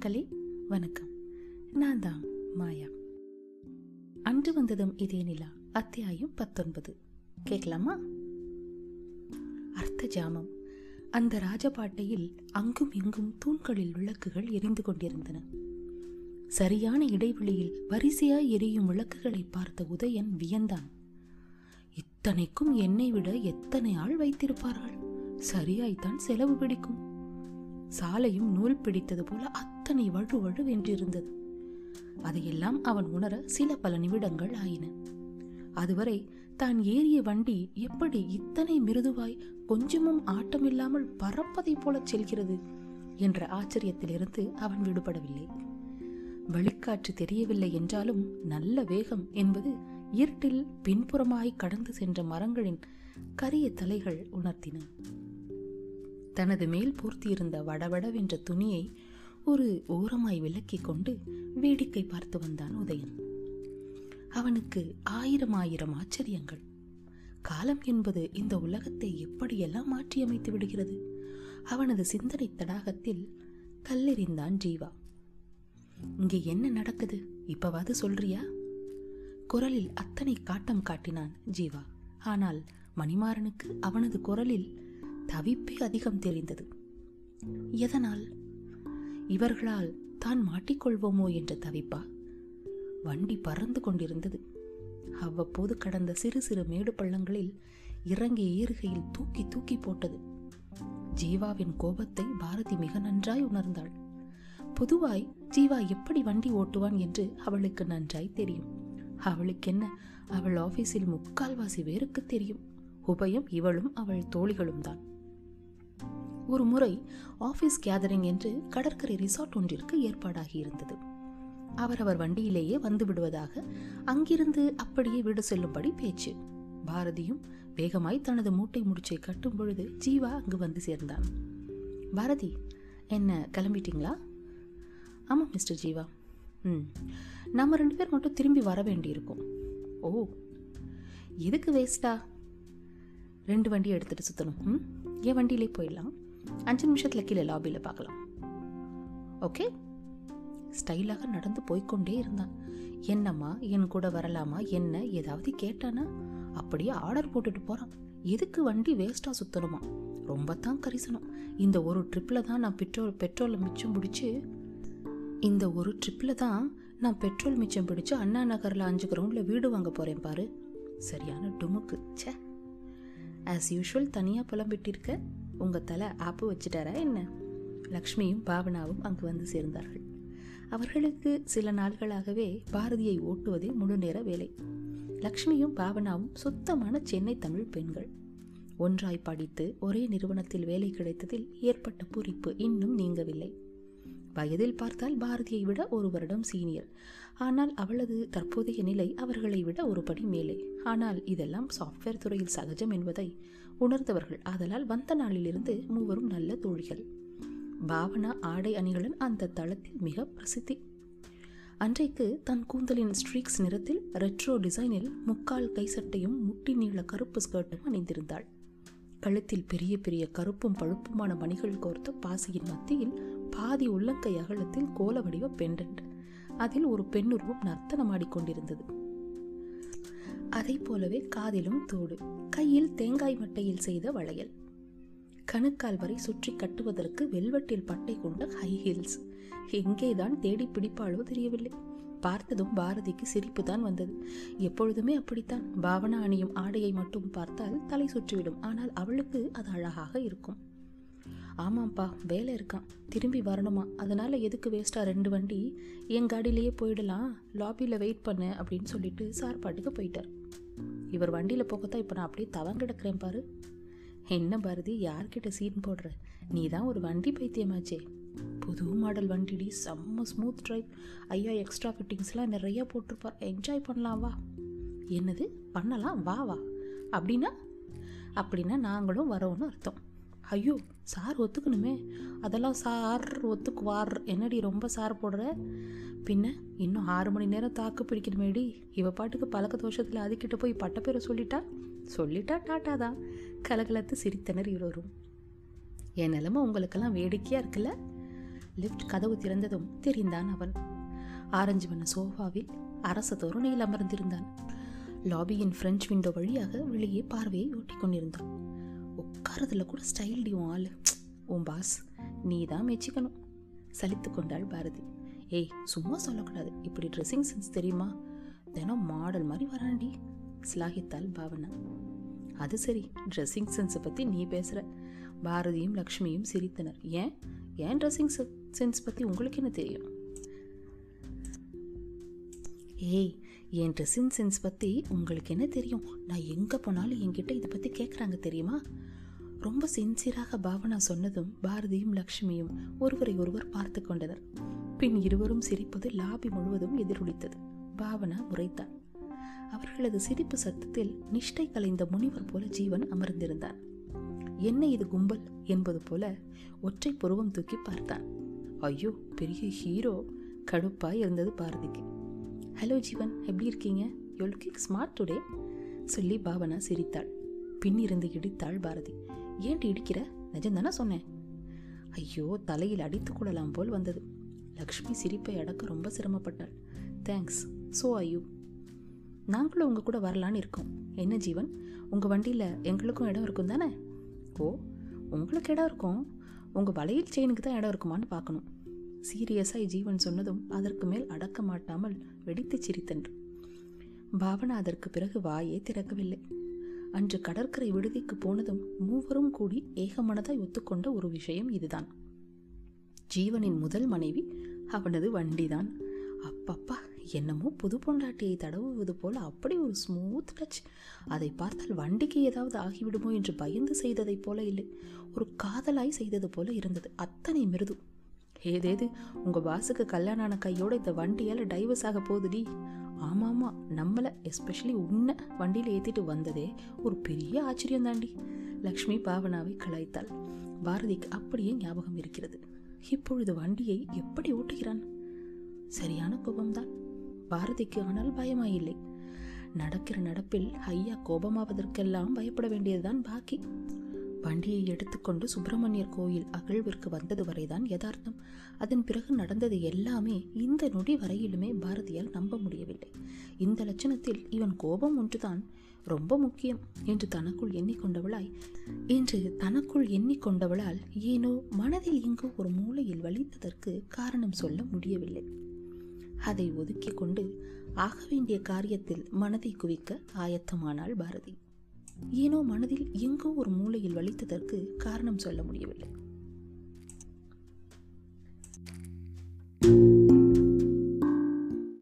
மக்களே வணக்கம். நான் தான் மாயா. அன்று வந்ததும் இதே நிலா அத்தியாயம் பத்தொன்பது. கேட்கலாமா? அர்த்த ஜாமம். அந்த ராஜபாட்டையில் அங்கும் இங்கும் தூண்களில் விளக்குகள் எரிந்து கொண்டிருந்தன. சரியான இடைவெளியில் வரிசையாய் எரியும் விளக்குகளை பார்த்த உதயன் வியந்தான். இத்தனைக்கும் என்னை விட எத்தனை ஆள் வைத்திருப்பார்கள்? சரியாய்த்தான் செலவு பிடிக்கும். சாலையும் நூல் பிடித்தது போல அத்தனை வழு வழுவென்றிருந்தது. அதையெல்லாம் அவன் உணர சில பல நிமிடங்கள் ஆயின. அதுவரை தான் ஏறிய வண்டி எப்படி இத்தனை மிருதுவாய் கொஞ்சமும் ஆட்டமில்லாமல் பறப்பதைப் போல செல்கிறது என்ற ஆச்சரியத்திலிருந்து அவன் விடுபடவில்லை. வெளிக்காற்று தெரியவில்லை என்றாலும் நல்ல வேகம் என்பது இருட்டில் பின்புறமாய் கடந்து சென்ற மரங்களின் கரிய தலைகள் உணர்த்தின. தனது மேல் பூர்த்தியிருந்த வடவடவென்ற துணியை ஒரு ஓரமாய் விலக்கிக் கொண்டு வேடிக்கை பார்த்து வந்தான் உதயன். அவனுக்கு ஆயிரம் ஆயிரம் ஆச்சரியங்கள். காலம் என்பது இந்த உலகத்தை எப்படியெல்லாம் மாற்றியமைத்து விடுகிறது? அவனது சிந்தனை தடாகத்தில் கல்லெறிந்தான் ஜீவா. இங்கே என்ன நடக்குது? இப்பவாது சொல்றியா? குரலில் அத்தனை காட்டம் காட்டினான் ஜீவா. ஆனால் மணிமாறனுக்கு அவனது குரலில் தவிப்பே அதிகம் தெரிந்தது. எதனால்? இவர்களால் தான் மாட்டிக்கொள்வோமோ என்ற தவிப்பா. வண்டி பறந்து கொண்டிருந்தது. அவ்வப்போது கடந்த சிறு சிறு மேடு பள்ளங்களில் இறங்கி ஏறுகையில் தூக்கி தூக்கி போட்டது. ஜீவாவின் கோபத்தை பாரதி மிக நன்றாய் உணர்ந்தாள். பொதுவாய் ஜீவா எப்படி வண்டி ஓட்டுவான் என்று அவளுக்கு நன்றாய் தெரியும். அவளுக்கென்ன? அவள் ஆபீஸில் முக்கால்வாசி பேருக்கு தெரியும். உபயம் இவளும் அவள் தோழிகளும் தான் ஒரு முறை ஆஃபீஸ் கேதரிங் என்று கடற்கரை ரிசார்ட் ஒன்றிற்கு ஏற்பாடாகி இருந்தது. அவரவர் வண்டியிலேயே வந்து விடுவதாக அங்கிருந்து அப்படியே வீடு செல்லும்படி பேச்சு. பாரதியும் வேகமாய் தனது மூட்டை முடிச்சை கட்டும் பொழுது ஜீவா அங்கு வந்து சேர்ந்தான். பாரதி என்ன கிளம்பிட்டீங்களா? ஆமாம் மிஸ்டர் ஜீவா. ம் நம்ம ரெண்டு பேர் மட்டும் திரும்பி வர வேண்டியிருக்கும். ஓ எதுக்கு வேஸ்டா ரெண்டு வண்டியை எடுத்துகிட்டு சுற்றணும் ம் என் வண்டியிலே போயிடலாம்? அஞ்சு நிமிஷத்தில் கீழே லாபியில் பார்க்கலாம். ஓகே ஸ்டைலாக நடந்து போய்க்கொண்டே இருந்தான். என்னம்மா என் கூட வரலாமா? என்ன? ஏதாவது கேட்டானா? அப்படியே ஆர்டர் போட்டுட்டு போகிறான் எதுக்கு வண்டி வேஸ்ட்டாக சுற்றணுமா ரொம்ப தான் கரிசனம். இந்த ஒரு ட்ரிப்பில் தான் நான் பெட்ரோல் பெட்ரோலை மிச்சம் பிடிச்சி இந்த ஒரு ட்ரிப்பில் தான் நான் பெட்ரோல் மிச்சம் பிடிச்சி அண்ணா நகரில் அஞ்சு கிரவுண்டில் வீடு வாங்க போகிறேன் பாரு. சரியான டுமுக்கு. ச்சே. ஆஸ் யூஷுவல் தனியாக புலம்பிட்டிருக்க. உங்கள் தலை ஆப்பு வச்சுட்டாரா என்ன? லக்ஷ்மியும் பாவனாவும் அங்கு வந்து சேர்ந்தார்கள். அவர்களுக்கு சில நாள்களாகவே பாரதியை ஓட்டுவதே முழு நேர வேலை. லக்ஷ்மியும் பாவனாவும் சுத்தமான சென்னை தமிழ் பெண்கள். ஒன்றாய் படித்து ஒரே நிறுவனத்தில் வேலை கிடைத்ததில் ஏற்பட்ட பூரிப்பு இன்னும் நீங்கவில்லை. வயதில் பார்த்தால் பாரதியை விட ஒரு வருடம் சீனியர். ஆனால் அவளது தற்போதைய நிலை அவர்களை விட ஒரு படி மேலே. ஆனால் இதெல்லாம் சாஃப்ட்வேர் துறையில் சகஜம் என்பதை உணர்ந்தவர்கள். ஆதலால் வந்த நாளிலிருந்து மூவரும் நல்ல தோழிகள். பாவனா ஆடை அணிகளுடன் அந்த தளத்தில் மிக பிரசித்தி. அன்றைக்கு தன் கூந்தலின் ஸ்ட்ரீக்ஸ் நிறத்தில் ரெட்ரோ டிசைனில் முக்கால் கைசட்டையும் முட்டி நீள கருப்பு ஸ்கர்ட்டும் அணிந்திருந்தாள். கழுத்தில் பெரிய பெரிய கருப்பும் பழுப்புமான மணிகள் கோர்த்த பாசியின் மத்தியில் பாதி உள்ளங்கை அகலத்தில் கோல வடிவ பெண்டன்ட் அதில் ஒரு பெண்ணுருவம் நர்த்தனமாடிக்கொண்டிருந்தது அதை போலவே காதிலும் தோடு கையில் தேங்காய் மட்டையில் செய்த வளையல். கணுக்கால் வரை சுற்றி கட்டுவதற்கு வெல்வெட்டில் பட்டை கொண்ட ஹை ஹீல்ஸ் எங்கேதான் தேடி பிடிப்பாளோ தெரியவில்லை. பார்த்ததும் பாரதிக்கு சிரிப்பு தான் வந்தது. எப்பொழுதுமே அப்படித்தான். பாவனா அணியும் ஆடையை மட்டும் பார்த்தால் தலை சுற்றிவிடும். ஆனால் அவளுக்கு அது அழகாக இருக்கும். ஆமாம்ப்பா வேலை இருக்கான் திரும்பி வரணுமா? அதனால் எதுக்கு வேஸ்ட்டாக ரெண்டு வண்டி? என் காடியிலேயே போயிடலாம். லாபியில் வெயிட் பண்ணு அப்படின்னு சொல்லிட்டு சார் பாட்டுக்கு போயிட்டார். இவர் வண்டியில் போகத்தான் இப்போ நான் அப்படியே தவங்க கிடக்கிறேன் பாரு. என்ன பாரதி யார்கிட்ட சீன் போடுற? நீ தான் ஒரு வண்டி பைத்தியமாச்சே. புது மாடல் வண்டிடி செம்ம ஸ்மூத் ட்ரைவ் ஐயா எக்ஸ்ட்ரா ஃபிட்டிங்ஸ்லாம் நிறையா போட்டிருப்பார். என்ஜாய் பண்ணலாம் வா. என்னது? பண்ணலாம்? வா வா. அப்படின்னா? அப்படின்னா நாங்களும் வரோன்னு அர்த்தம். ஐயோ சார் ஒத்துக்கணுமே? அதெல்லாம் சார் ஒத்துக்குவார். என்னடி ரொம்ப சார் போடுற? பின்ன இன்னும் ஆறு மணி நேரம் தாக்கு பிடிக்கணுமேடி? இவ பாட்டுக்கு பழக்க தோஷத்தில் அதுக்கிட்ட போய் பட்டப்பேரை சொல்லிட்டா? சொல்லிட்டா டாட்டா தான். கலகலத்து சிரித்தனர் இருவரும். என் நிலமை உங்களுக்கெல்லாம் வேடிக்கையாக இருக்குல்ல? லிஃப்ட் கதவு திறந்ததும் தெரிந்தான் அவன். ஆரஞ்சு வண்ண சோஃபாவில் அரச தோரணையில் அமர்ந்திருந்தான். லாபியின் பிரெஞ்சு விண்டோ வழியாக வெளியே பார்வையை ஓட்டிக்கொண்டிருந்தான். உட்காரதில் கூட ஸ்டைல் டி உன் ஆளு. உன் பாஸ் நீ தான் மெச்சிக்கணும். சலித்து கொண்டாள் பாரதி. ஏய் சும்மா சொல்லக்கூடாது. இப்படி ட்ரெஸ்ஸிங் சென்ஸ் தெரியுமா? தினம் மாடல் மாதிரி வராண்டி சிலாகித்தாள் பாவனா. அது சரி ட்ரெஸ்ஸிங் சென்ஸை பற்றி நீ பேசுகிற பாரதியும் லக்ஷ்மியும் சிரித்தனர். ஏன்? ஏன் ட்ரெஸ்ஸிங் சென்ஸ் பற்றி உங்களுக்கு என்ன தெரியும்? ஏய் என் ட்ரெஸ்ஸிங் சென்ஸ் பற்றி உங்களுக்கு என்ன தெரியும்? நான் எங்கே போனாலும் என்கிட்ட இதை பற்றி கேட்குறாங்க தெரியுமா? ரொம்ப சின்சியராக பாவனா சொன்னதும் பாரதியும் லக்ஷ்மியும் ஒருவரை ஒருவர் பார்த்து கொண்டனர். பின் இருவரும் சிரிப்பது லாபி முழுவதும் எதிரொலித்தது. பாவனா உரைத்தான் அவர்களது சிரிப்பு சத்தத்தில் நிஷ்டை கலைந்த முனிவர் போல ஜீவன் அமர்ந்திருந்தான். என்ன இது கும்பல்? என்பது போல ஒற்றை புருவம் தூக்கி பார்த்தான். ஐயோ பெரிய ஹீரோ கடுப்பாய் இருந்தது பாரதிக்கு. ஹலோ ஜீவன் எப்படி இருக்கீங்க? யூ லுக்கிங் ஸ்மார்ட் டுடே சொல்லி பாவனா சிரித்தாள். பின்னிருந்து இடித்தாள் பாரதி. ஏன் இடிக்கிற? நிஜம்தானே சொன்னேன். ஐயோ தலையில் அடித்து கொள்ளலாம் போல் வந்தது. லக்ஷ்மி சிரிப்பை அடக்க ரொம்ப சிரமப்பட்டாள். தேங்க்ஸ் ஸோ ஐயோ நாங்களும் உங்கள் கூட வரலான்னு இருக்கோம். என்ன ஜீவன் உங்கள் வண்டியில் எங்களுக்கும் இடம் இருக்கும் தானே? ஓ உங்களுக்கு இடம் இருக்கும். உங்கள் வளையல் செயினுக்கு தான் இடம் இருக்குமான்னு பார்க்கணும். சீரியஸாய் ஜீவன் சொன்னதும் அதற்கு மேல் அடக்க மாட்டாமல் வெடித்து சிரித்தன்று. பாவனா அதற்கு பிறகு வாயே திறக்கவில்லை. அன்று கடற்கரை விடுதிக்கு போனதும் மூவரும் கூடி ஏகமனதாய் ஒத்துக்கொண்ட ஒரு விஷயம் இதுதான். ஜீவனின் முதல் மனைவி அவனது வண்டிதான். அப்பப்பா என்னமோ புது பொண்டாட்டியை தடவுவது போல அப்படி ஒரு ஸ்மூத் டச் அதை பார்த்தால் வண்டிக்கு ஏதாவது ஆகிவிடுமோ என்று பயந்து செய்ததைப் போல இல்லை. ஒரு காதலாய் செய்தது போல இருந்தது. அத்தனை மிருது. ஏதேது உங்கள் பாஸுக்கு கல்யாணம் ஆன கையோட இந்த வண்டியால் டைவர்ஸ் ஆக போகுதுடி ஆமாமா நம்மளை எஸ்பெஷலி உன்னை வண்டியில் ஏற்றிட்டு வந்ததே ஒரு பெரிய ஆச்சரியம் தாண்டி. லக்ஷ்மி பாவனாவை கலாய்த்தாள். பாரதிக்கு அப்படியே ஞாபகம் இருக்கிறது. இப்பொழுது வண்டியை எப்படி ஓட்டுகிறான்? சரியான கோபம்தான். பாரதிக்கு ஆனால் பயமாயில்லை. நடக்கிற நடப்பில் ஐயா கோபமாவதற்கெல்லாம் பயப்பட வேண்டியதுதான் பாக்கி. வண்டியை எடுத்துக்கொண்டு சுப்பிரமணியர் கோயில் அகழ்விற்கு வந்தது வரைதான் யதார்த்தம். அதன் பிறகு நடந்தது எல்லாமே இந்த நொடி வரையிலுமே பாரதியால் நம்ப முடியவில்லை. இந்த லட்சணத்தில் இவன் கோபம் ஒன்றுதான். ரொம்ப முக்கியம் என்று தனக்குள் எண்ணிக்கொண்டவளாய் என்று தனக்குள் எண்ணிக்கொண்டவளால் ஏனோ மனதில் எங்கோ ஒரு மூலையில் வலித்ததற்கு காரணம் சொல்ல முடியவில்லை. அதை ஒதுக்கிக் கொண்டு ஆக வேண்டிய காரியத்தில் மனதை குவிக்க ஆயத்தமானாள் பாரதி. ஏனோ மனதில் எங்கோ ஒரு மூலையில் வலித்ததற்கு காரணம் சொல்ல முடியவில்லை.